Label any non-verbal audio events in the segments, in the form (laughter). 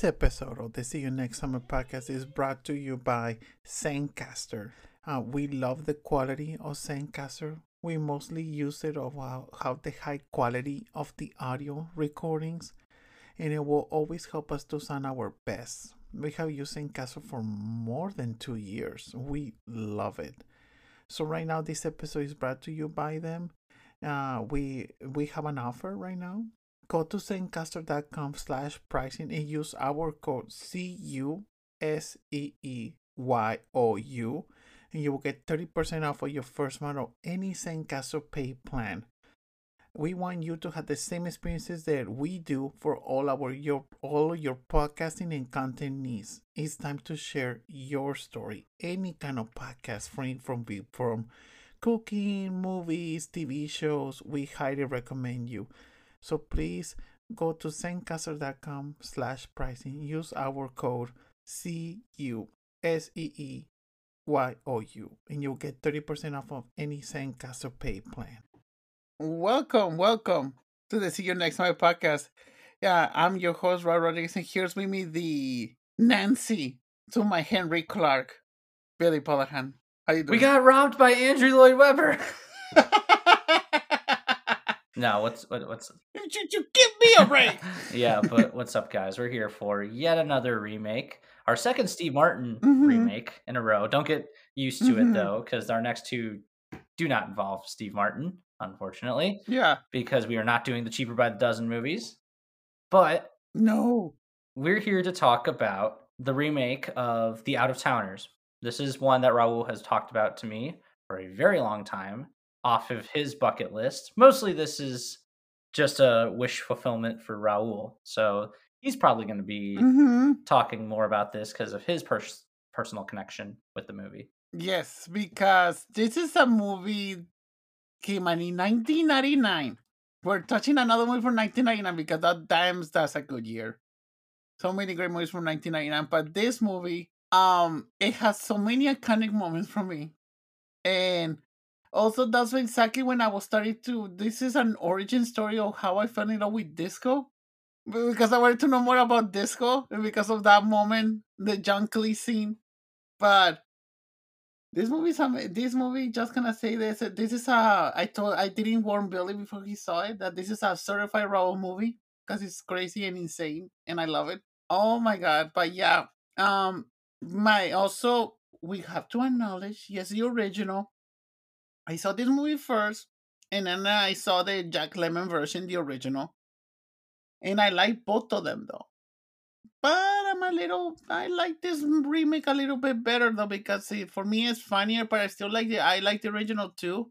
This episode of the See You Next Summer podcast is brought to you by Zencastr. Uh, we love the quality of Zencastr. We mostly use it of how, the high quality of the audio recordings, and it will always help us to sound our best. We have used Zencastr for more than two years. We love it. So right now, this episode is brought to you by them. Uh, we we have an offer right now go to zencastr.com slash pricing and use our code C-U-S-E-E-Y-O-U and you will get 30% off of your first month of any Zencastr pay plan. We want you to have the same experiences that we do for all our your all your podcasting and content needs. It's time to share your story. Any kind of podcast from from from cooking, movies, TV shows, we highly recommend you. So please go to zencastr.com slash pricing. Use our code C-U-S-E-E-Y-O-U and you'll get 30% off of any Zencastr pay plan. Welcome, welcome to the See You Next My podcast. Yeah, I'm your host, Raul Rodriguez, and here's with me the Nancy to my Henry Clark, Billy Pollahan. How you doing? We got robbed by Andrew Lloyd Webber. (laughs) no, what's what, what's you, give me a break. (laughs) yeah, but what's up, guys? We're here for yet another remake, our second Steve Martin Mhm. remake in a row. Don't get used to Mhm. it though, because our next two do not involve Steve Martin, unfortunately, yeah. because we are not doing the cheaper by the dozen movies. But No. we're here to talk about the remake of The Out of Towners. This is one that Raul has talked about to me for a very long time off of his bucket list. Mostly this is just a wish fulfillment for Raul. So he's probably going to be Mm-hmm. talking more about this because of his pers- personal connection with the movie. Yes, because this is a movie came out in 1999. We're touching another movie from 1999 because that times that's a good year. So many great movies from 1999, but this movie, um, it has so many iconic moments for me, and also that's exactly when I was starting to. This is an origin story of how I fell in love with disco, because I wanted to know more about disco, and because of that moment, the John Cleese scene. But this movie, this movie, just gonna say this. This is a. I told I didn't warn Billy before he saw it that this is a certified Raul movie because it's crazy and insane, and I love it. Oh my god! But yeah, um, my also we have to acknowledge yes, the original. I saw this movie first, and then I saw the Jack Lemmon version, the original, and I like both of them though. But I'm a little. I like this remake a little bit better though because it, for me it's funnier. But I still like the. I like the original too,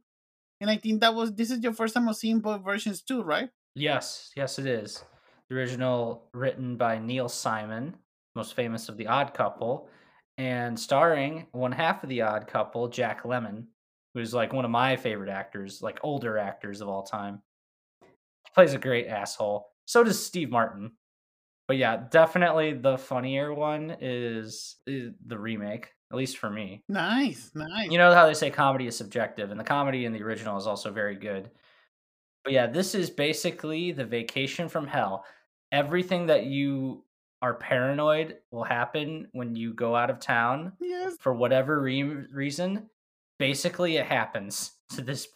and I think that was. This is your first time of seeing both versions too, right? Yes, yes, it is. The original written by Neil Simon, most famous of the Odd Couple, and starring one half of the Odd Couple, Jack Lemmon, who's like one of my favorite actors, like older actors of all time. He plays a great asshole. So does Steve Martin. But yeah, definitely the funnier one is, is the remake, at least for me. Nice, nice. You know how they say comedy is subjective, and the comedy in the original is also very good. But yeah, this is basically the vacation from hell. Everything that you are paranoid will happen when you go out of town yes. for whatever re- reason. Basically, it happens to this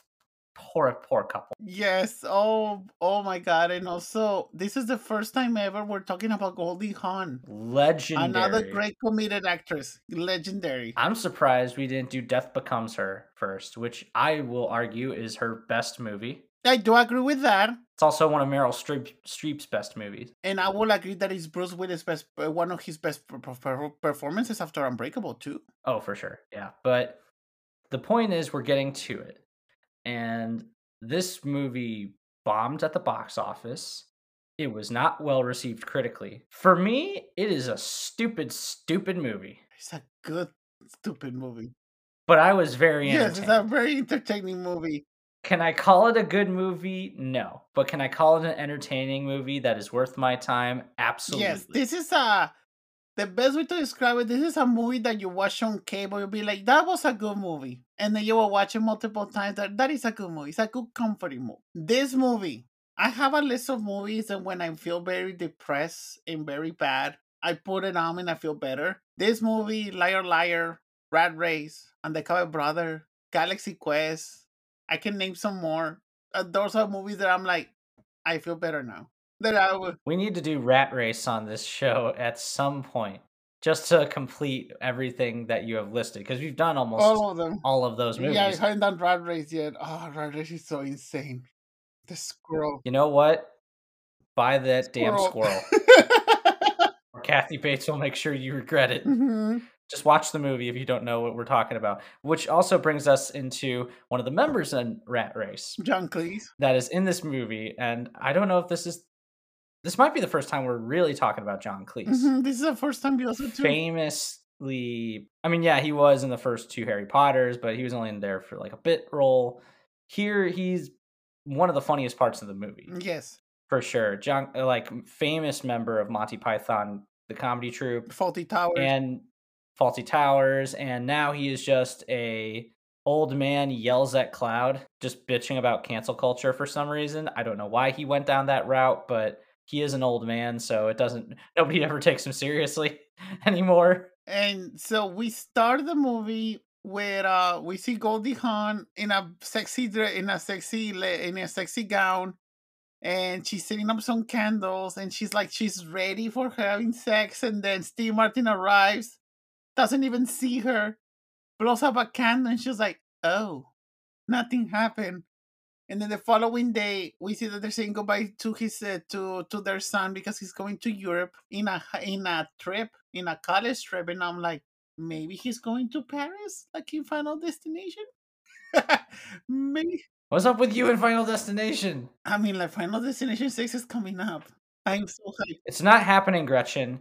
poor, poor couple. Yes. Oh, oh my God! And also, this is the first time ever we're talking about Goldie Hawn, Legendary. another great comedic actress, legendary. I'm surprised we didn't do Death Becomes Her first, which I will argue is her best movie. I do agree with that, It's also one of Meryl Streep, Streep's best movies. and I will agree that it's Bruce Willis' best, uh, one of his best per- per- performances after Unbreakable too. Oh, for sure. Yeah. But the point is, we're getting to it. And this movie bombed at the box office. It was not well received critically. For me, it is a stupid, stupid movie. It's a good, stupid movie. But I was very Yes, it's a very entertaining movie. Can I call it a good movie? No. But can I call it an entertaining movie that is worth my time? Absolutely. Yes, this is a the best way to describe it. This is a movie that you watch on cable. You'll be like, "That was a good movie," and then you will watch it multiple times. That that is a good movie. It's a good comforting movie. This movie, I have a list of movies, and when I feel very depressed and very bad, I put it on and I feel better. This movie, Liar Liar, Rat Race, Undercover Brother, Galaxy Quest. I can name some more. Uh, those are movies that I'm like, I feel better now. That I would. We need to do Rat Race on this show at some point, just to complete everything that you have listed, because we've done almost All of them. all of those movies. Yeah, I haven't done Rat Race yet. Oh, Rat Race is so insane. The squirrel. You know what? Buy that damn Squirrel. squirrel. (laughs) or Kathy Bates will make sure you regret it. Mhm. Just watch the movie if you don't know what we're talking about. Which also brings us into one of the members in Rat Race John Cleese. that is in this movie, and I don't know if this is this might be the first time we're really talking about John Cleese. Mhm, This is the first time you also too. Famously, I mean, yeah, he was in the first two Harry Potters, but he was only in there for like a bit role. Here, he's one of the funniest parts of the movie Yes. for sure. John, uh, like famous member of Monty Python, the comedy troupe, Fawlty Towers. and Fawlty Towers, and now he is just a old man yells at cloud, just bitching about cancel culture for some reason. I don't know why he went down that route, but he is an old man, so it doesn't. (laughs) Nobody ever takes him seriously (laughs) anymore. And so we start the movie with uh we see Goldie Hawn in a sexy in a sexy in a sexy gown and she's setting up some candles and she's like she's ready for having sex and then Steve Martin arrives doesn't even see her blows up a candle and she's like oh nothing happened and then the following day we see that they're saying goodbye to his uh, to to their son because he's going to Europe in a in a trip in a college trip and I'm like maybe he's going to Paris like in Final Destination (laughs) maybe What's up with you in Final Destination? I mean like Final Destination 6 is coming up I'm so hyped It's not happening, Gretchen.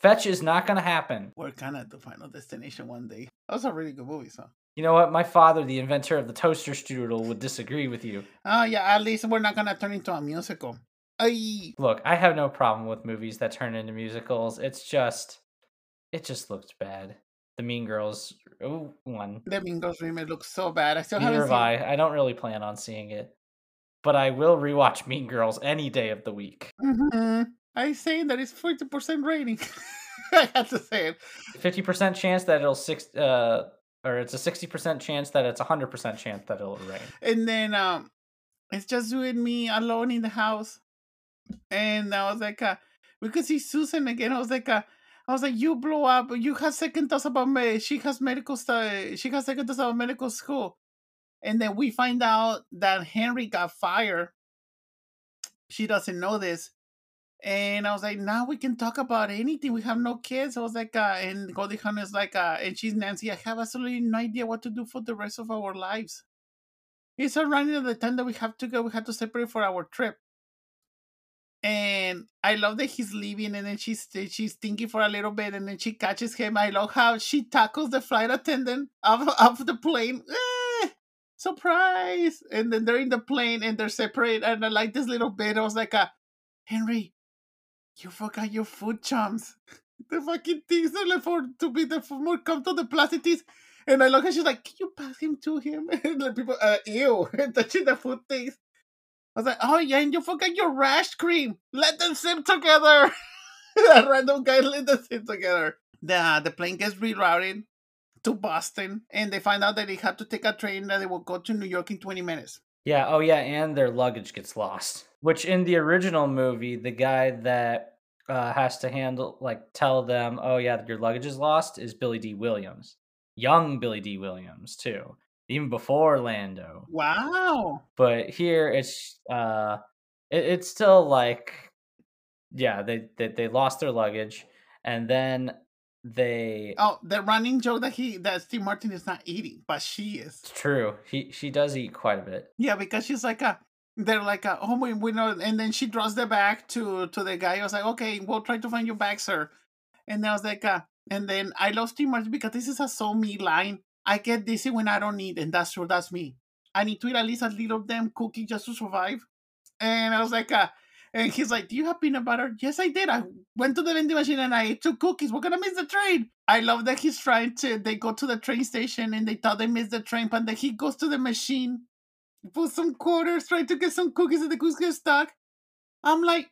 Fetch is not going to happen. we're gonna do Final Destination one day that was a really good movie so You know what? My father, the inventor of the toaster strudel, would disagree with you. oh yeah at least we're not gonna turn into a musical Ay, Look, I have no problem with movies that turn into musicals. It's just, it just looked bad. The Mean Girls ooh, one. the Mean Girls remake looks so bad I still Neither haven't have seen I. I don't really plan on seeing it, but I will rewatch Mean Girls any day of the week. Mhm. I say that it's forty percent rating. (laughs) I have to say it. Fifty percent chance that it'll six, uh, or it's a sixty percent chance that it's a hundred percent chance that it'll rain. And then um, it's just you and me alone in the house, and I was like, uh, we could see Susan again. I was like, uh, I was like, you blow up. You have second thoughts about me. She has medical stuff. She has second thoughts about medical school, and then we find out that Henry got fired. She doesn't know this. And I was like, now we can talk about anything. We have no kids. I was like, uh, and Goldie is like, uh, and she's Nancy. I have absolutely no idea what to do for the rest of our lives. It's around the time that we have to go. We have to separate for our trip. And I love that he's leaving, and then she's she's thinking for a little bit, and then she catches him. I love how she tackles the flight attendant off of the plane. Eh, surprise! And then they're in the plane and they're separate. And I like this little bit. I was like, uh, Henry, you forgot your food chums. (laughs) The fucking things are like for to be the more comfortable the plastic things. And I look and she's like, Can you pass him to him? (laughs) And the people, uh, ew, (laughs) touching the food things. I was like, Oh yeah, and you forgot your rash cream. Let them sit together. random guy let them sit together. The the plane gets rerouted to Boston, and they find out that they have to take a train that they will go to New York in 20 minutes. Yeah. Oh, yeah. And their luggage gets lost. Which in the original movie, the guy that uh, has to handle, like, tell them, "Oh yeah, your luggage is lost," is Billy Dee Williams, young Billy Dee Williams too, even before Lando. Wow. But here it's uh, it, it's still like, yeah, they, they they lost their luggage, and then they. Oh, the running joke that he that Steve Martin is not eating, but she is. It's true. He she does eat quite a bit. Yeah, because she's like a they're like a oh we, we know and then she draws the bag to to the guy. I was like, okay, we'll try to find your bag, sir. And then I was like, uh, and then I love Steve Martin because this is a so me line. I get dizzy when I don't eat, and that's true, that's me. I need to eat at least a little damn cookie just to survive. And I was like, uh, and he's like, Do you have peanut butter? Yes, I did. I went to the vending machine and I ate two cookies. We're gonna miss the train. I love that he's trying to they go to the train station and they thought they missed the train, but then he goes to the machine, put some quarters, trying to get some cookies and the cookies get stuck. I'm like,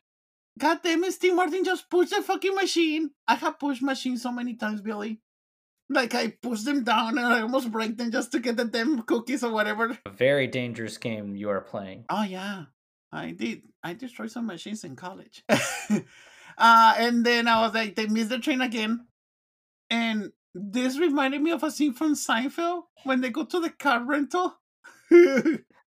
God damn it, Steve Martin just pushed the fucking machine. I have pushed machines so many times, Billy. Like I push them down and I almost break them just to get the damn cookies or whatever. A very dangerous game you are playing. Oh yeah, I did. I destroyed some machines in college. (laughs) uh, and then I was like, they missed the train again. And this reminded me of a scene from Seinfeld when they go to the car rental. (laughs)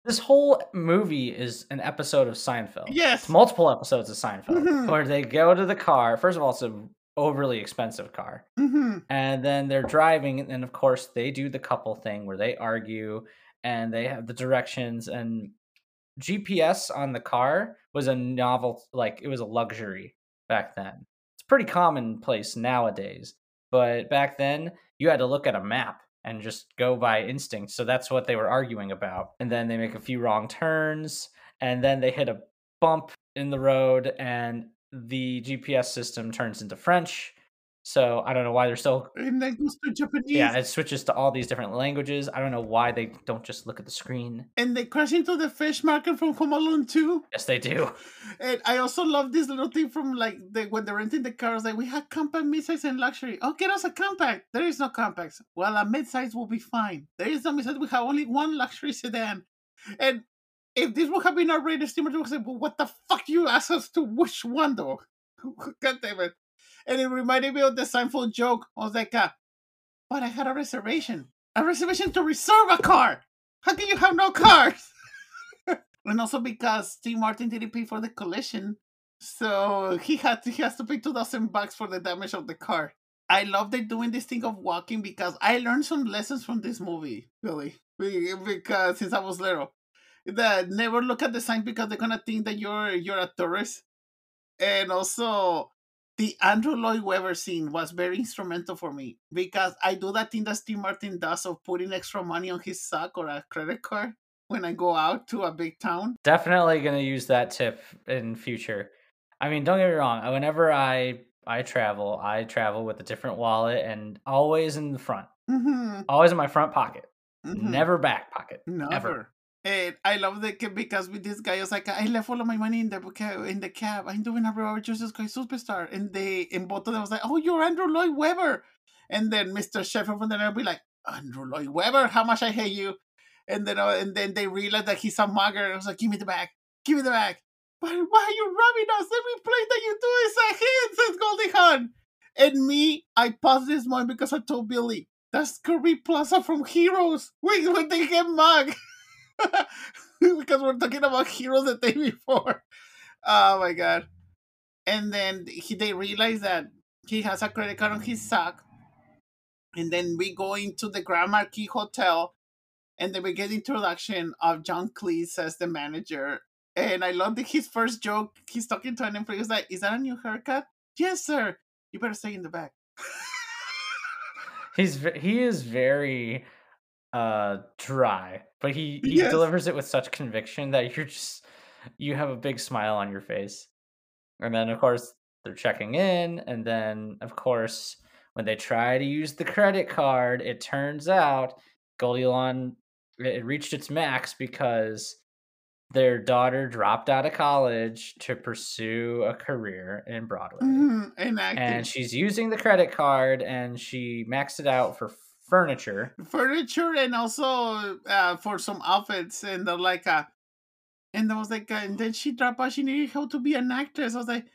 This whole movie is an episode of Seinfeld. yes. It's multiple episodes of Seinfeld Mhm. where they go to the car. First of all, it's an overly expensive car. hmm And then they're driving, and of course, they do the couple thing where they argue and they have the directions. And GPS on the car was a novel, like it was a luxury back then. It's pretty commonplace nowadays, but back then you had to look at a map and just go by instinct. So that's what they were arguing about. And then they make a few wrong turns, and then they hit a bump in the road, and the GPS system turns into French. So I don't know why they're still And then goes to Japanese. yeah, it switches to all these different languages. I don't know why they don't just look at the screen. And they crash into the fish market from Home Alone 2. Yes, they do. And I also love this little thing from like the, when they're renting the cars. Like we have compact, midsize, and luxury. Oh, get us a compact. There is no compacts. Well, a midsize will be fine. There is no midsize. We have only one luxury sedan. And if this would have been our rated steamer, would say, "Well, what the fuck you asked us to which one though?" (laughs) God damn it! And it reminded me of the Seinfeld joke. I was like, uh, "But I had a reservation. A reservation to reserve a car. How can you have no cars?" And also because Steve Martin didn't pay for the collision, so he had to, he has to pay two thousand bucks for the damage of the car. I love they doing this thing of walking because I learned some lessons from this movie, really. Because since I was little, that never look at the sign because they're gonna think that you're you're a tourist, and also the Andrew Lloyd Webber scene was very instrumental for me because I do that thing that Steve Martin does of putting extra money on his sock or a credit card when I go out to a big town. Definitely gonna use that tip in future. I mean, don't get me wrong. Whenever I I travel, I travel with a different wallet and always in the front, Mm-hmm. always in my front pocket, Mhm. never back pocket. Never. Ever. And I love the ca- because with this guy, I was like, I left all of my money in the in the cab. I'm doing a Robert Jesus Christ superstar, and they in both of them was like, Oh, you're Andrew Lloyd Webber, and then Mr. Sheffield from the will be like, Andrew Lloyd Webber, how much I hate you, and then uh, and then they realize that he's a mugger. and I was like, Give me the bag, give me the bag. But why are you robbing us? Every place that you do is a hit, says Goldie Hawn. And me, I paused this moment because I told Billy, that's Kirby Plaza from Heroes. Wait, when they get mugged. (laughs) because we're talking about Heroes the day before. Oh my god. And then he, they realize that he has a credit card on his sock. And then we go into the Grand Marquis Hotel. And then we get introduction of John Cleese as the manager. And I love that his first joke, he's talking to an employee. He's like, Is that a new haircut? Yes, sir. You better stay in the back. He's he is very uh dry, but he he Yes. delivers it with such conviction that you're just you have a big smile on your face. And then of course they're checking in and then of course when they try to use the credit card, it turns out Goldilon it reached its max because their daughter dropped out of college to pursue a career in Broadway. Mhm, And and she's using the credit card and she maxed it out for furniture. furniture and also uh, for some outfits and they're like uh and I was like uh, and then she dropped out. She needed help to be an actress. I was like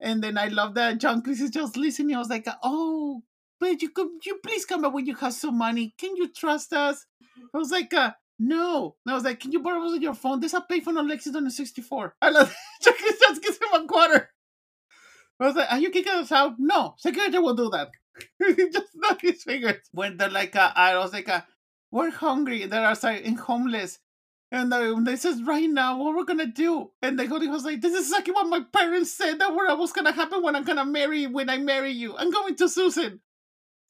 and then I love that John Cleese is just listening. I was like oh but you could you please come back when you have some money can you trust us I was like uh no and I was like can you borrow us your phone there's a payphone on Lexington and 64 (laughs) I love just gives him a quarter I was like are you kicking us out no security will do that he (laughs) just snap his fingers when they're like, uh, I was like, uh, we're hungry. They're outside and homeless. And they says, right now, what we're gonna do? And the Goldie was like, this is exactly what my parents said that what was gonna happen when I'm gonna marry when I marry you. I'm going to Susan.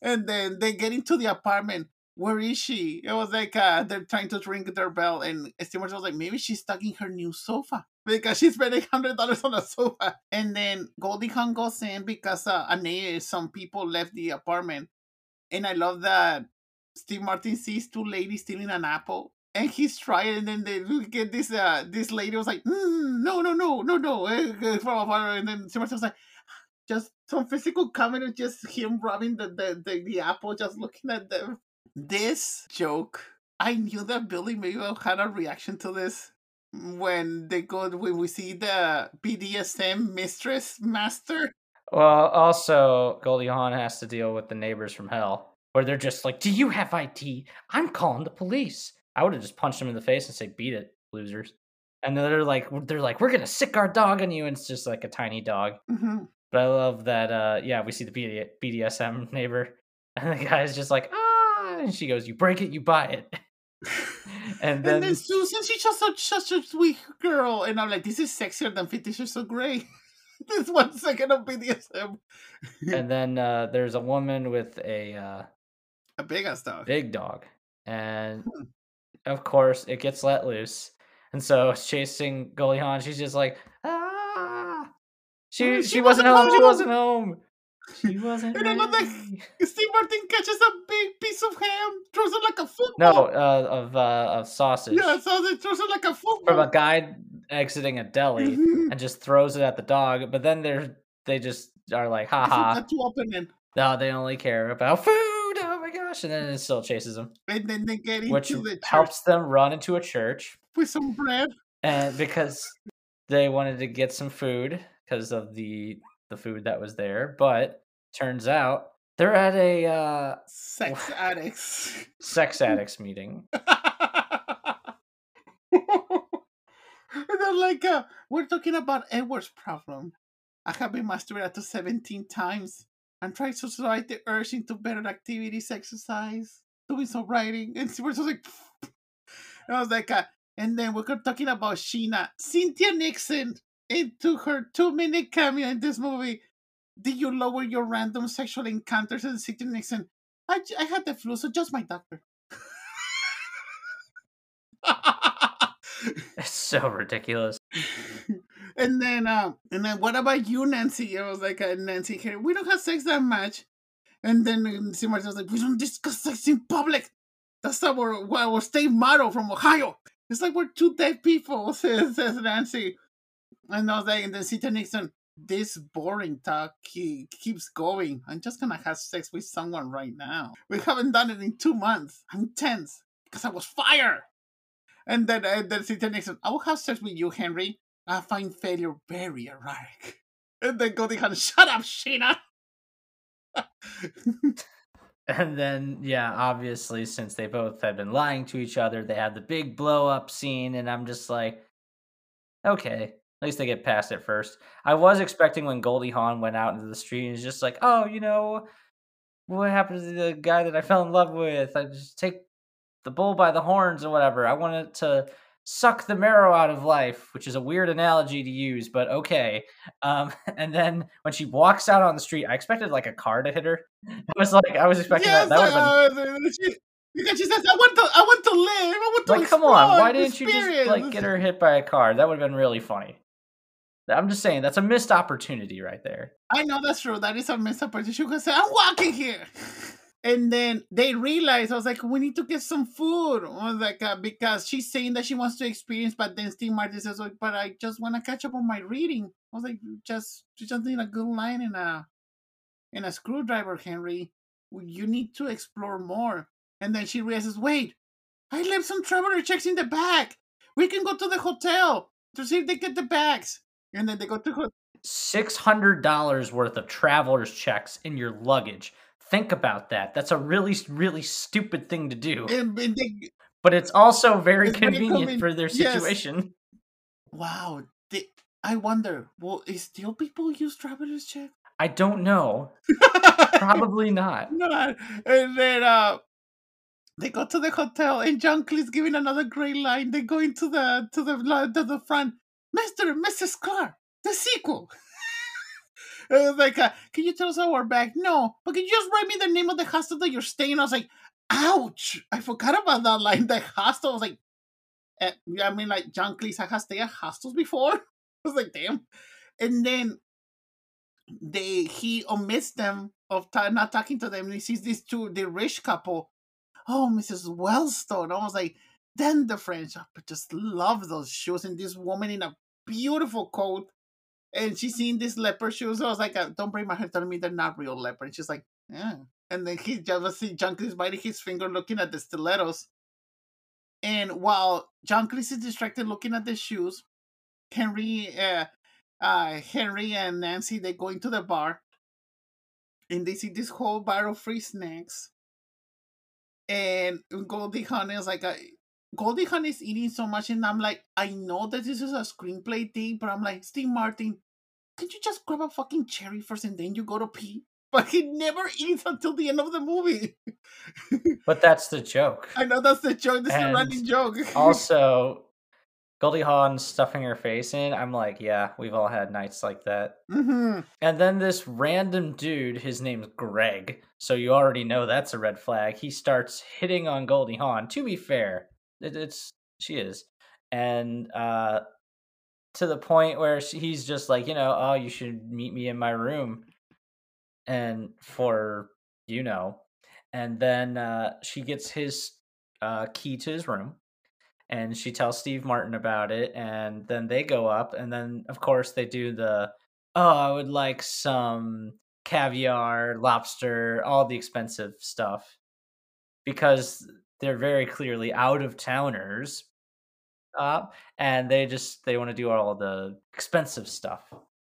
And then they get into the apartment. Where is she? It was like uh, they're trying to ring their bell, and Steve Martin was like, maybe she's stuck in her new sofa because she's spending (laughs) hundred dollars on a sofa. And then Goldie Hawn goes in because uh, Ane, some people left the apartment, and I love that Steve Martin sees two ladies stealing an apple, and he's trying, and then they (laughs) get this uh this lady was like, mm, no, no, no, no, no, eh, eh, afar, and then Sebastian was like, just some physical comment of just him rubbing the, the the, the apple, just looking at them. This joke, I knew that Billy Mayo had a reaction to this when they go when we see the BDSM mistress master. Well, also Goldie Hawn has to deal with the neighbors from hell, where they're just like, "Do you have ID? I'm calling the police." I would have just punched them in the face and say, "Beat it, losers." And then they're like, "They're like, we're gonna sick our dog on you," and it's just like a tiny dog. Mhm. But I love that. uh Yeah, we see the BD- BDSM neighbor, (laughs) and the guy's just like, "Ah," and she goes, "You break it, you buy it." (laughs) and And then then Susan, she's just such, such a sweet girl, and I'm like, this is sexier than Fifty Shades of Grey. (laughs) this one second of BDSM, and then uh there's a woman with a uh a big ass dog. big dog, and Hmm. of course it gets let loose, and so it's chasing Goldie Hawn. She's just like, ah. She she, she wasn't wasn't home. She wasn't home. She wasn't. And that. Steve Martin catches a big piece of ham, throws it like a No, football. uh, of uh, of sausage yeah, so they throws it like a football from a guy exiting a deli and just throws it at the dog. But then they're they just are like, haha. forgot to open it, No, they only care about food. Oh my gosh! And then it still chases them, and then they get into which the church helps them run into a church. with some bread. and because they wanted to get some food because of the the food that was there but turns out they're at a uh, Sex addicts. (laughs) sex addicts meeting and then like uh, we're talking about Edward's problem. I have been masturbated to 17 times. I'm trying to survive the urge into better activities, exercise, doing some writing, and we're just like (laughs) and I was like uh, and then we're talking about Sheena. Cynthia Nixon into her two minute cameo in this movie. Did you lower your random sexual encounters and Cynthia Nixon? I, j- I had the flu, so just my doctor. (laughs) (laughs) it's so ridiculous and then um and then what about you, Nancy? I was like uh, Nancy here. We don't have sex that much. And then um, Simon was like, we don't discuss sex in public. That's our our state motto from Ohio. It's like we're two dead people, (laughs) says, says Nancy. And I was like, and then Cynthia Nixon, this boring talk he keeps going. I'm just gonna have sex with someone right now. We haven't done it in two months. I'm tense because I was fired. And then, and then Cynthia Nixon, I will have sex with you, Henry. I find failure very erotic. And then Goldie Hawn, shut up, Sheena. (laughs) and then yeah obviously since they both had been lying to each other they had the big blow up scene and i'm just like okay at least they get past it first. I was expecting when goldie hawn went out into the street and was just like oh you know what happened to the guy that i fell in love with? I just take the bull by the horns or whatever. I wanted to suck the marrow out of life which is a weird analogy to use but okay. Um (laughs) and then when she walks out on the street i expected like a car to hit her. (laughs) I was like i was expecting yes, that that would have been she, because she says, I want to, I want to live. I want to like come on why didn't you just like get her hit by a car? That would have been really funny i'm just saying that's a missed opportunity right there I know that's true. That is a missed opportunity. She could say, I'm walking here. (laughs) And then they realized, I was like, we need to get some food. I was like, uh, because she's saying that she wants to experience, but then Steve Martin says, but I just want to catch up on my reading. I was like, just, just need a good line and a, and a screwdriver, Henry. You need to explore more. And then she realizes, wait, I left some traveler checks in the bag. We can go to the hotel to see if they get the bags. And then they go to, (laughs) $600 worth of traveler's checks in your luggage think about that that's a really really stupid thing to do and, and they, but it's also very It's convenient conven- for their (laughs) yes. situation Wow. They, I wonder, will is still people use traveler's check? i don't know probably not (laughs) not. And then uh they go to the hotel and John Cleese's giving another great line. They go into the to the to the front. Mr. and Mrs. Clark, the sequel. (laughs) like, uh, can you tell us how we're back? No, but can you just write me the name of the hostel that you're staying? I was like, ouch! I forgot about that line. The hostel I was like, eh, I mean, like John Cleese has stayed at hostels before. (laughs) I was like, damn. And then they he omits them of ta- not talking to them. And he sees these two, the rich couple. Oh, Mrs. Wellstone. I was like, Then the French I just love those shoes and this woman in a beautiful coat. And she's seeing these leopard shoes. I was like, uh, don't break my heart telling me they're not real leopard. And she's like, yeah. And then he just see John Cleese biting his finger looking at the stilettos. And while John Cleese is distracted looking at the shoes, Henry uh, uh, Henry and Nancy they go into the bar and they see this whole bar of free snacks. And Goldie Hawn is like a Goldie Hawn is eating so much, and I'm like, I know that this is a screenplay thing, but I'm like, Steve Martin, can't you just grab a fucking cherry first and then you go to pee? (laughs) But he never eats until the end of the movie. (laughs) but that's the joke. I know that's the joke. This and is a running joke. (laughs) also, Goldie Hawn stuffing her face in. I'm like, yeah, we've all had nights like that. Mm-hmm. And then this random dude, his name's Greg, so you already know that's a red flag. He starts hitting on Goldie Hawn. To be fair, it, it's she is, and uh, to the point where she, he's just like, you know, oh, you should meet me in my room, and for you know, and then uh, she gets his uh, key to his room and she tells Steve Martin about it, and then they go up, and then of course they do the oh, I would like some caviar, lobster, all the expensive stuff because they're very clearly out of towners. Uh, and they just they want to do all the expensive stuff,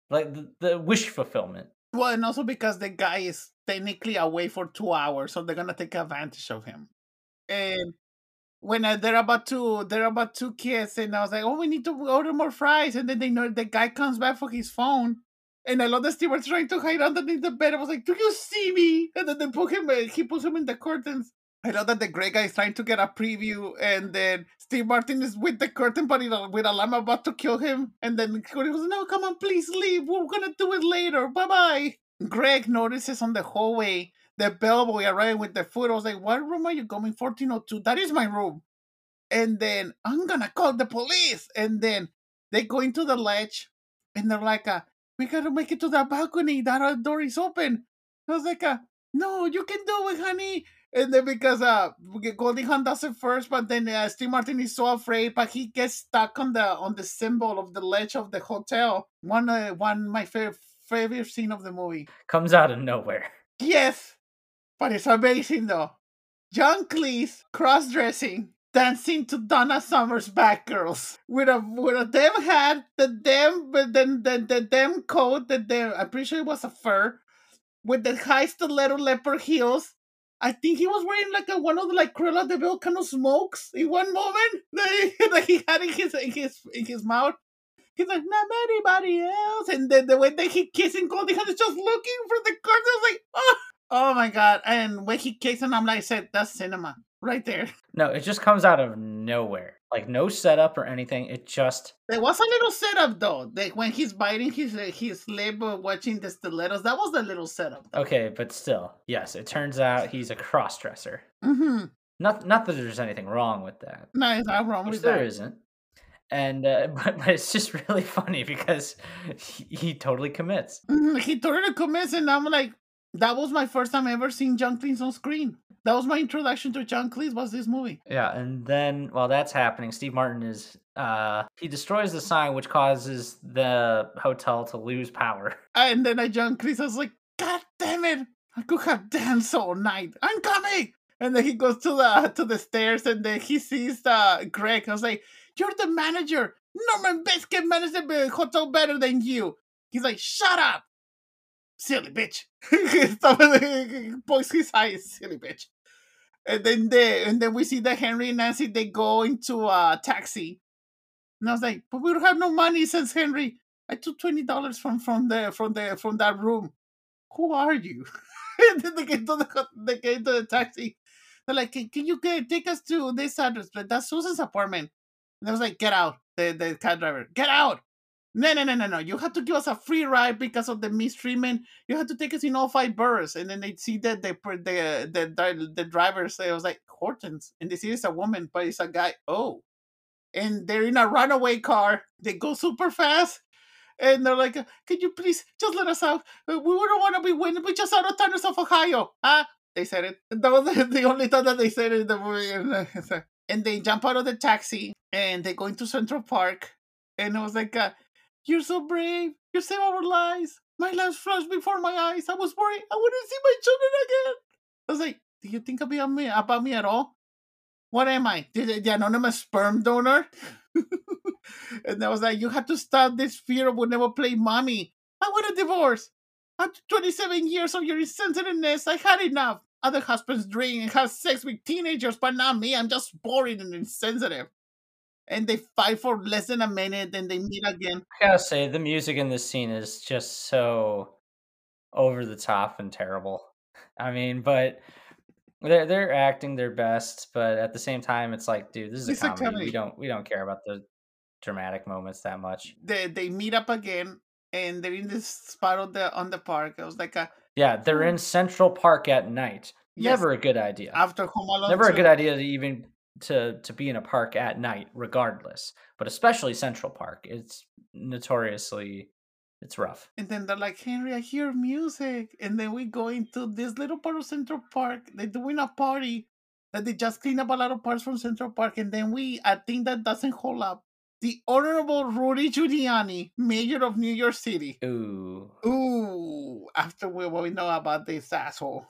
like the, the wish fulfillment. Well, and also because the guy is technically away for two hours, so they're gonna take advantage of him. And when they're about to they're about to kiss and I was like, oh, we need to order more fries, and then they know the guy comes back for his phone, and I love the steward's trying to hide underneath the bed. I was like, do you see me? And then they put him, uh, he puts him in the curtains. I love that the gray guy is trying to get a preview, and then Steve Martin is with the curtain, but with a llama about to kill him. And then Goldie goes, No, come on, please leave. We're gonna do it later. Bye bye. Greg notices on the hallway the bellboy arriving with the food. I was like, what room are you going? 1402. That is my room. And then I'm gonna call the police. And then they go into the ledge and they're like, uh, we gotta make it to the balcony. That door is open. I was like, uh, no, you can do it, honey. And then because uh Goldie Hawn does it first, but then uh, Steve Martin is so afraid, but he gets stuck on the on the symbol of the ledge of the hotel. One uh, one my favorite favorite scene of the movie comes out of nowhere. Yes, but it's amazing though. John Cleese cross dressing, dancing to Donna Summer's Bad Girls with a with a damn hat, the damn but then the, the damn coat, the damn I'm pretty sure it was a fur, with the high stiletto leopard heels. I think he was wearing like a one of the like Cruella de Vil kind of smokes in one moment (laughs) that he, had in his in his in his mouth. He's like, not anybody else. And then the way that he kissing Goldie Hawn is just looking for the cards. I was like, oh Oh my god! And when he kicks him, I'm like, said that's cinema right there. No, it just comes out of nowhere. Like no setup or anything. It just there was a little setup though. Like when he's biting his uh, his lip, watching the stilettos. That was a little setup. Though. Okay, but still, yes. It turns out he's a cross dresser. Mm-hmm. Not not that there's anything wrong with that. No, it's not wrong with there that. There isn't. And uh, (laughs) but, but it's just really (laughs) funny because he, he totally commits. Mm-hmm. He totally commits, and I'm like, that was my first time ever seeing John Cleese on screen. That was my introduction to John Cleese was this movie. Yeah, and then while that's happening, Steve Martin is uh he destroys the sign which causes the hotel to lose power. (laughs) And then I John Cleese I was like, God damn it! I could have danced all night. I'm coming! And then he goes to the to the stairs and then he sees uh Greg. I was like, You're the manager. Norman Bates can manage the hotel better than you. He's like, Shut up! Silly bitch. Points his eyes, silly bitch. And then they and then we see that Henry and Nancy they go into a taxi. And I was like, but we don't have no money, says Henry. I took twenty dollars from from the from the from that room. Who are you? (laughs) and then they get to the they get to the taxi. They're like, can, can you get, take us to this address? But that's Susan's apartment. And I was like, get out. The the cab driver, get out. No, no, no, no, no. You have to give us a free ride because of the mistreatment. You have to take us in all five boroughs. And then they see that the the the, the, driver say, I was like, Hortons. And they see it's a woman, but it's a guy. Oh. And they're in a runaway car. They go super fast. And they're like, can you please just let us out? We don't want to be winning. We just out of towners of Ohio. Ah, they said it. (laughs) That was the only time that they said it in the movie. (laughs) and they jump out of the taxi and they go into Central Park. And it was like, uh, You're so brave. You saved our lives. My life flashed before my eyes. I was worried. I wouldn't see my children again. I was like, Do you think about me, about me at all? What am I? The, the anonymous sperm donor? (laughs) and I was like, You have to stop this fear of will never play mommy. I want a divorce. After 27 years of your insensitiveness, I had enough. Other husbands drink and have sex with teenagers, but not me. I'm just boring and insensitive. And they fight for less than a minute, then they meet again. I gotta say, the music in this scene is just so over the top and terrible. I mean, but they're they're acting their best, but at the same time, it's like, dude, this is It's a a comedy. We don't we don't care about the dramatic moments that much. They they meet up again, and they're in this spot on the on the park. It was like, uh, Yeah, they're in Central Park at night. Yes. Never a good idea. after Home Alone. Never a good idea to even to to be in a park at night, regardless. But especially Central Park, it's notoriously it's rough. And then they're like, Henry, I hear music. And then we go into this little part of Central Park. They're doing a party that they just clean up a lot of parts from Central Park. And then we, i think that doesn't hold up. The Honorable Rudy Giuliani, Mayor of New York City. Ooh. Ooh, after we, what we know about this asshole.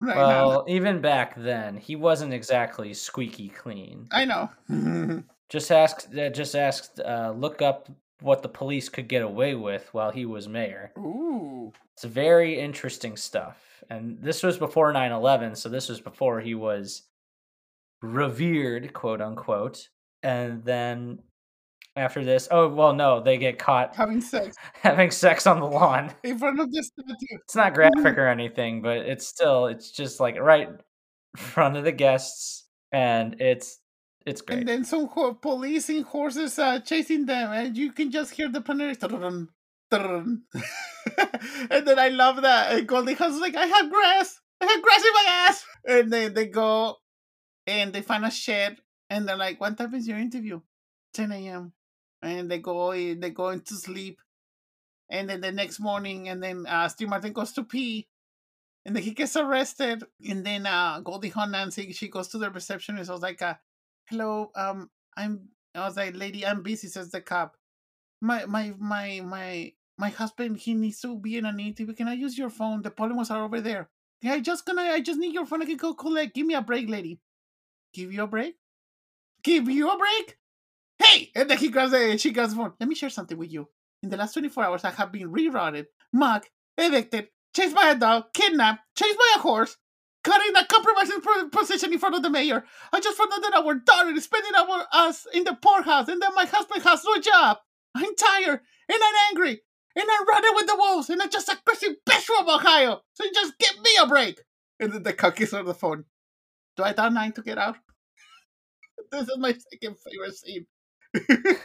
Right now. Well, even back then, he wasn't exactly squeaky clean. I know. (laughs) Just ask, uh, just ask. uh, look up what the police could get away with while he was mayor. Ooh. It's very interesting stuff. And this was before 9 11, so this was before he was revered, quote unquote. And then after this, oh, well, no, they get caught Having sex (laughs) having sex on the lawn. in front of the statue. It's not graphic (laughs) or anything, but it's still, it's just like right in front of the guests. And it's, it's great. And then some ho- police and horses uh, chasing them, and you can just hear the dun. and then I love that. And Goldie Hawn's like, I have grass. I have grass in my ass. And then they go and they find a shed, and they're like, What time is your interview? 10 a.m. And they go, in- they go into sleep. And then the next morning, and then uh, Steve Martin goes to pee, and then he gets arrested. And then uh, Goldie Hawn Nancy, she goes to the receptionist. I was like, uh, "Hello, um, I'm." I was like, "Lady, I'm busy," says the cop. My my my my my husband, he needs to be in an interview. Can I use your phone? The polymers are over there. Yeah, I just gonna, I just need your phone. I can go collect. Give me a break, lady. Give you a break? Give you a break? Hey! And then he grabs the, she grabs the phone. Let me share something with you. In the last 24 hours, I have been rerouted, mugged, evicted, chased by a dog, kidnapped, chased by a horse, caught in a compromising position in front of the mayor. I just found out that our daughter is spending our us in the poorhouse, and then my husband has no job. I'm tired and I'm angry, and I'm running with the wolves, and I'm just a crazy bitch from Ohio. So just give me a break. And then the cock is on the phone. Do I dial nine to get out? (laughs) this is my second favorite scene. (laughs)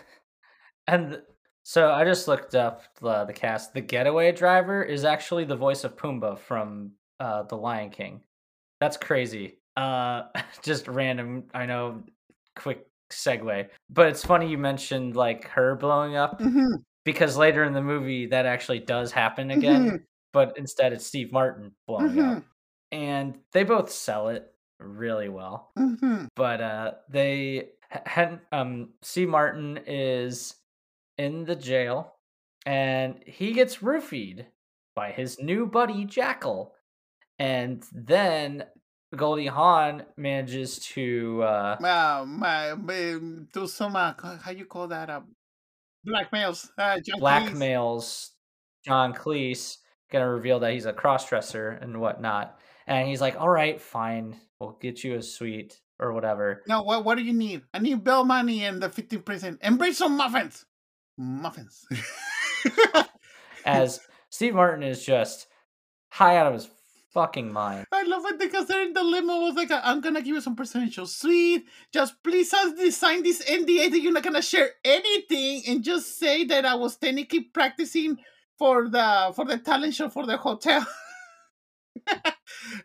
And so I just looked up the, the cast. The getaway driver is actually the voice of Pumbaa from uh, The Lion King. That's crazy. Uh, (laughs) just random, I know, quick segue. But it's funny you mentioned like her blowing up Mhm, because later in the movie that actually does happen again, but instead it's Steve Martin blowing up. mhm, And they both sell it really well mhm. but uh they Hen, um Steve Martin is in the jail and he gets roofied by his new buddy Jackal and then Goldie Hawn manages to uh Uh, my, um, do some, uh, how you call that? Uh, blackmails. Uh, John Cleese. blackmails John Cleese gonna reveal that he's a crossdresser and whatnot and he's like all right fine we'll get you a suite or whatever No, what, what do you need? I need bill money and the 15%. And bring some muffins. Muffins. (laughs) as Steve Martin is just high out of his fucking mind I love it because they're in the limo. Was like, I'm gonna give you some percentage. suite. Just please us sign this NDA that you're not gonna share anything and just say that I was technically practicing for the for the talent show for the hotel. (laughs)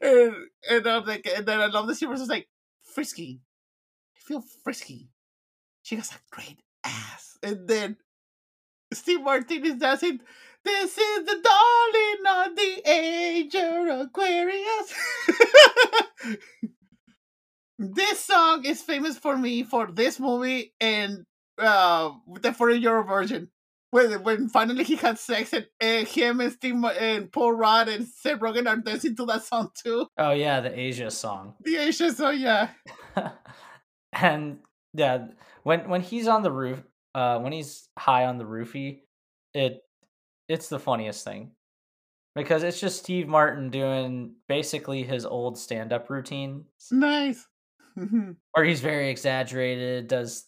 and, and I'm like, and then I love the Steve was like, frisky. I feel frisky. She has a great ass. And then Steve Martin is dancing. This is the darling of the age of Aquarius. (laughs) This song is famous for me for this movie and uh the 40 year version. When, when finally he had sex and uh, him and Steve and Paul Rudd and Seth Rogen are dancing to that song too. Oh yeah, the Asia song. The Asia song, yeah. (laughs) and yeah, when when he's on the roof, uh, when he's high on the roofie, it it's the funniest thing because it's just Steve Martin doing basically his old stand up routine, Nice. (laughs) Or he's very exaggerated, does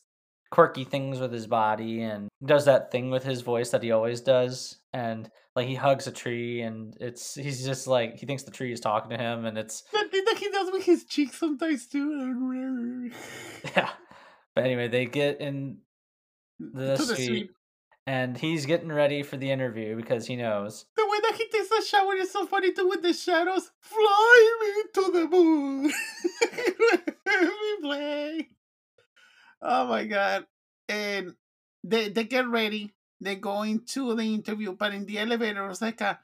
quirky things with his body, and does that thing with his voice that he always does, and like he hugs a tree, and it's he's just like he thinks the tree is talking to him, and it's That thing that he does with his cheeks sometimes too. (laughs) yeah. But anyway, they get in the to the suite. and he's getting ready for the interview because he knows. The way that he takes a shower is so funny too with the shadows. Fly me to the moon. (laughs) we play. Oh my god. And they they get ready. They go into the interview, but in the elevator, it's like a,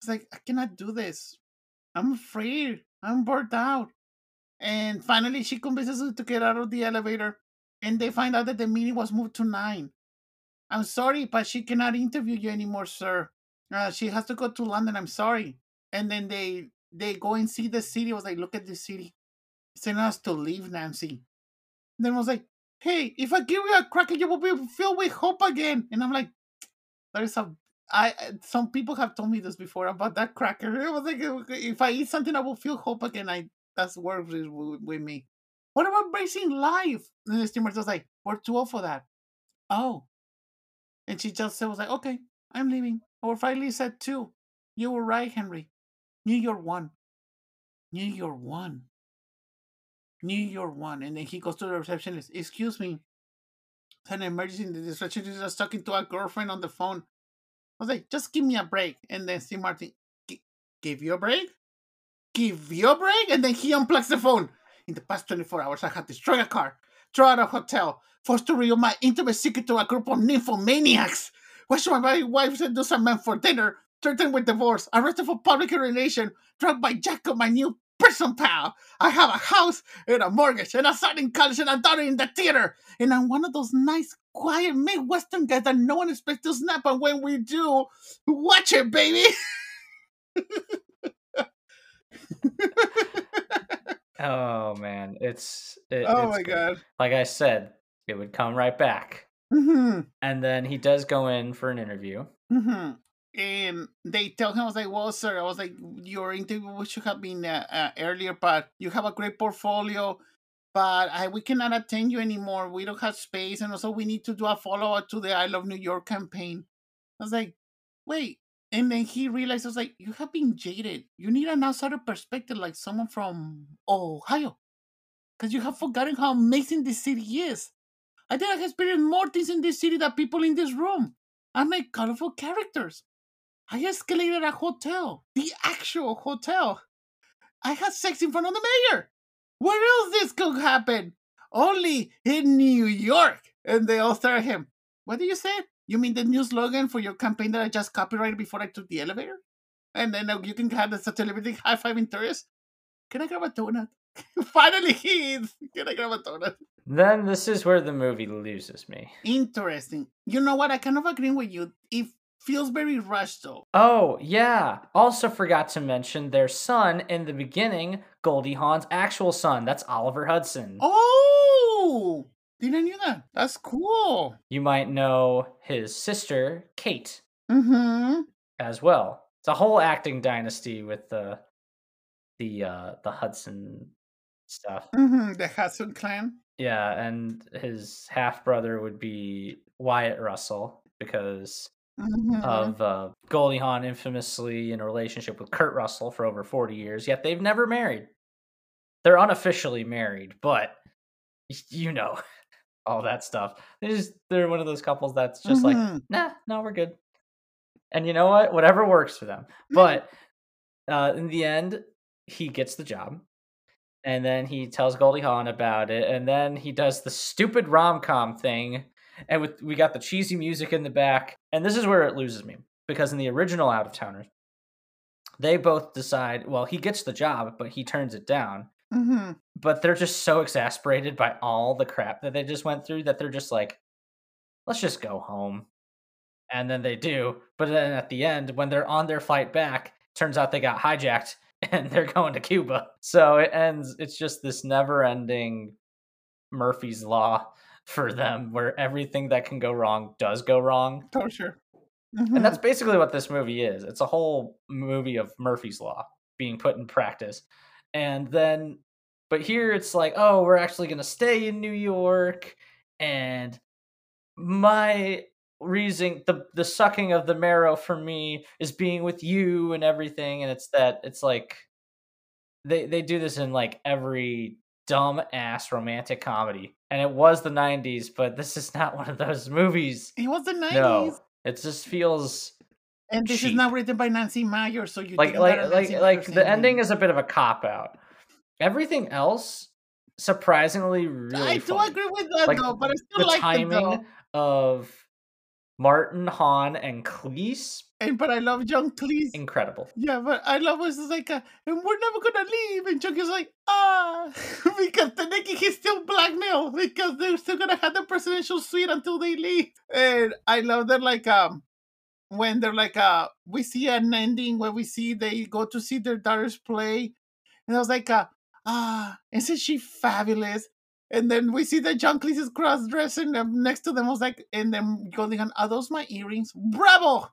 it's like I cannot do this. I'm afraid. I'm burnt out. And finally, she convinces him to get out of the elevator, and they find out that the meeting was moved to nine. I'm sorry, but she cannot interview you anymore, sir. Uh, she has to go to London. I'm sorry. And then they they go and see the city. I was like, look at this city. It's us to leave, Nancy. then I was like, hey, if I give you a cracker, you will be filled with hope again. And I'm like, there's a I some people have told me this before about that cracker. It was like if I eat something, I will feel hope again. I that's works with, with me. What about embracing life? And the steamer was like, we're too old for that. Oh. And she just said, was like, okay, I'm leaving. Or finally said two. You were right, Henry. New York won. New York won. New York one. And then he goes to the receptionist. Excuse me. It's an emergency. The receptionist is talking to a girlfriend on the phone. I was like, just give me a break. And then Steve Martin, "Gi- give you a break? Give you a break? And then he unplugs the phone. In the past 24 hours, I have destroyed a car, thrown out a hotel, forced to reveal my intimate secret to a group of nymphomaniacs, watched my wife seduce a man for dinner, threatened with divorce, arrested for public urination, drugged by Jacob, my new person pal. I have a house and a mortgage and a son in college and a daughter in the theater. And I'm one of those nice, quiet Midwestern guys that no one expects to snap. And when we do, watch it, baby. (laughs) Oh man, it's it, oh it's my good. god. Like I said, it would come right back, hmm and then he does go in for an interview. hmm And they tell him, I was like, well, sir, I was like, your interview should have been uh, uh, earlier, but you have a great portfolio, but I, we cannot attend you anymore. We don't have space. And also, we need to do a follow up to the I Love New York campaign. I was like, wait. And then he realized, I was like, you have been jaded. You need an outsider perspective, like someone from Ohio. Because you have forgotten how amazing this city is. I think I experienced more things in this city than people in this room. I make colorful characters. I escalated a hotel, the actual hotel. I had sex in front of the mayor. Where else this could happen? Only in New York. And they all stare at him. What do you say? You mean the new slogan for your campaign that I just copyrighted before I took the elevator? And then you can have the celebrity (laughs) high fiving tourists? Can I grab a donut? (laughs) Finally, he. Can I grab a donut? Then this is where the movie loses me. Interesting. You know what? I kind of agree with you. It feels very rushed, though. Oh yeah, also forgot to mention their son in the beginning, Goldie Hawn's actual son. That's Oliver Hudson. Oh, didn't knew that. That's cool. You might know his sister, Kate, Mm-hmm. as well. It's a whole acting dynasty with the the uh the Hudson stuff. Mm-hmm. The Hudson clan. Yeah, and his half brother would be Wyatt Russell because Mm-hmm. of uh, Goldie Hawn infamously in a relationship with Kurt Russell for over 40 years, yet they've never married. They're unofficially married, but you know, (laughs) all that stuff. They're just they're one of those couples that's just like, Mhm. nah, no, we're good. And you know what? Whatever works for them. But uh, in the end, he gets the job. And then he tells Goldie Hawn about it, and then he does the stupid rom com thing, and with we got the cheesy music in the back, and this is where it loses me because in the original Out of Towners, they both decide. Well, he gets the job, but he turns it down hmm but they're just so exasperated by all the crap that they just went through that they're just like, let's just go home. And then they do. But then at the end, when they're on their flight back, turns out they got hijacked (laughs) and they're going to Cuba. So it ends, it's just this never ending Murphy's Law for them where everything that can go wrong does go wrong. Oh, Torture. And that's mm-hmm. basically what this movie is. It's a whole movie of Murphy's Law being put in practice. And then, but here it's like, oh, we're actually going to stay in New York. And my reason, the, the sucking of the marrow for me is being with you and everything. And it's that, it's like, they, they do this in like every dumb ass romantic comedy. And it was the 90s, but this is not one of those movies. it was the 90s. No, it just feels And this is not written by Nancy Meyer, so you like like like like the ending is a bit of a cop out. Everything else, surprisingly, really I do agree with that Like, though, but I The still like it though. timing of Martin, Hawn, and Cleese, And but I love John Cleese. incredible. Yeah, but I love was like, uh, and we're never gonna leave. And Chuck is like, ah, (laughs) because the Nicky he's still blackmail because they're still gonna have the presidential suite until they leave. And I love that, like, um, when they're like, uh, we see an ending where we see they go to see their daughters play, and I was like, uh, ah, isn't she fabulous? And then we see that John Cleese is cross dressing next to them. I was like, and then going on, are those my earrings? Bravo!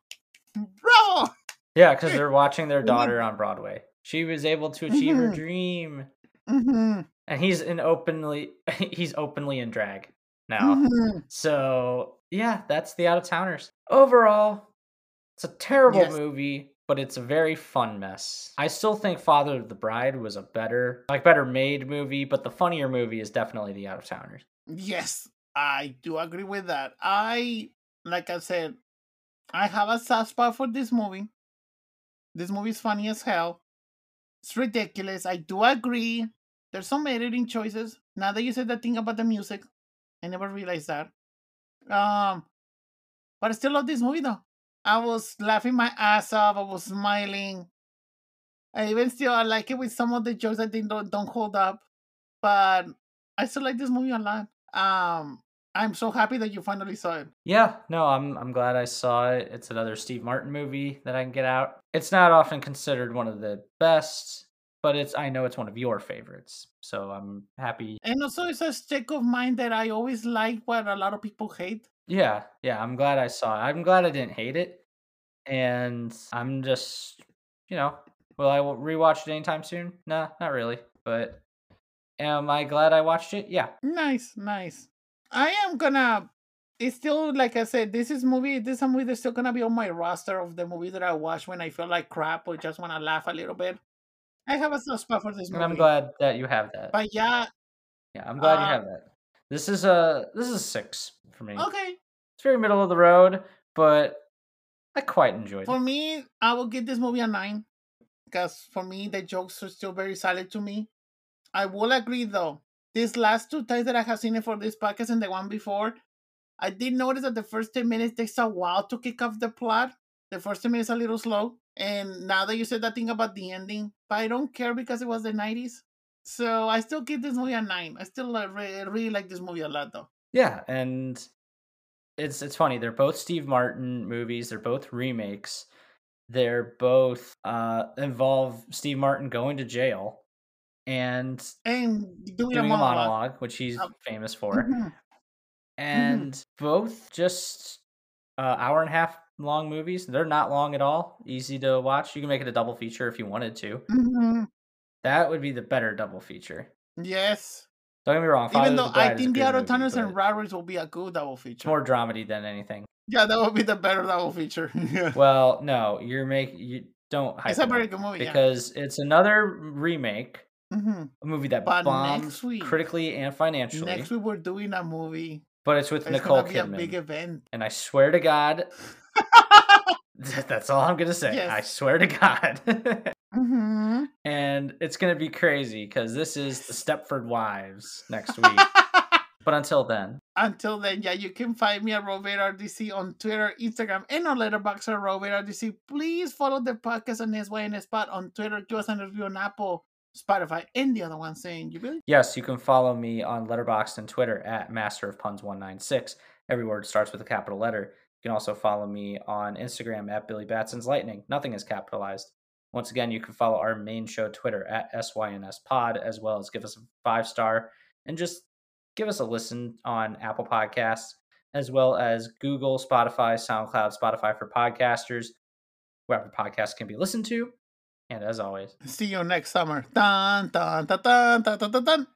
Bravo! Yeah, because they're watching their (laughs) daughter on Broadway. She was able to achieve her Mhm. dream, hmm and he's in openly (laughs) he's openly in drag now. hmm So yeah, that's the out of towners. Overall, it's a terrible Yes. movie, but it's a very fun mess. I still think Father of the Bride was a better, like better made movie, but the funnier movie is definitely the out of towners. Yes, I do agree with that. I, like I said, I have a soft spot for this movie. This movie is funny as hell. It's ridiculous. I do agree. There's some editing choices. Now that you said that thing about the music, I never realized that. Um, but I still love this movie though. I was laughing my ass off. I was smiling. I even still I like it with some of the jokes that they don't don't hold up, but I still like this movie a lot. Um, I'm so happy that you finally saw it. Yeah, no, I'm I'm glad I saw it. It's another Steve Martin movie that I can get out. It's not often considered one of the best, but it's I know it's one of your favorites. So I'm happy. And also, it's a stick of mine that I always like what a lot of people hate. Yeah, yeah, I'm glad I saw it. I'm glad I didn't hate it. And I'm just, you know, will I rewatch it anytime soon? Nah, not really. But am I glad I watched it? Yeah. Nice, nice. I am gonna. It's still like I said. This is movie. This is a movie that's still gonna be on my roster of the movies that I watch when I feel like crap or just want to laugh a little bit. I have a soft spot for this And movie. I'm glad that you have that. But yeah, Yeah, I'm glad you uh, have that. This is a this is a six for me. okay. It's very middle of the road, but I quite enjoyed For it. me, I will give this movie a nine because for me, the jokes are still very solid to me. I will agree though. These last two times that I have seen it for this podcast and the one before, I did notice that the first 10 minutes takes a while to kick off the plot. The first 10 minutes a little slow. And now that you said that thing about the ending, but I don't care because it was the 90s. So I still give this movie a nine. I still uh, re- really like this movie a lot though. Yeah, and it's it's funny. They're both Steve Martin movies. They're both remakes. They're both uh involve Steve Martin going to jail and And doing, doing a a monologue. monologue, which he's Um, famous for. Mhm. And both just uh, hour and a half long movies. They're not long at all. Easy to watch. You can make it a double feature if you wanted to. Mhm. That would be the better double feature. Yes. Don't get me wrong. Father Even though I think the good Out movie, Towners and but will be a good double feature. more dramedy than anything. Yeah, that would be the better double feature. (laughs) Well, no, you're making you don't hype It's a very good movie. Yeah. because it's another remake, hmm a movie that But bombed next week- critically and financially. Next week we're doing a movie. but it's with It's Nicole gonna be a Kidman, big event. and I swear to God, (laughs) (laughs) that's all I'm gonna say. I swear to God. Hmm and it's gonna be crazy because this is the Stepford Wives next week. (laughs) but until then, Until then, yeah, you can find me at Raulvader RDZ on Twitter, Instagram, and on Letterboxd at Raulvader RDZ. Please follow the podcast on SYNS Pod on Twitter. Give us a review on Apple. Spotify, and the other one saying you Billy. Yes, you can follow me on Letterboxd and Twitter at Master of Puns 196. Every word starts with a capital letter. You can also follow me on Instagram at Billy Batson's Lightning. Nothing is capitalized. Once again, you can follow our main show Twitter at SYNS Pod, as well as give us a five star and just give us a listen on Apple Podcasts, as well as Google, Spotify, SoundCloud, Spotify for podcasters, wherever podcasts can be listened to. And as always, See you next summer. Dun, dun, dun, dun, dun, dun, dun.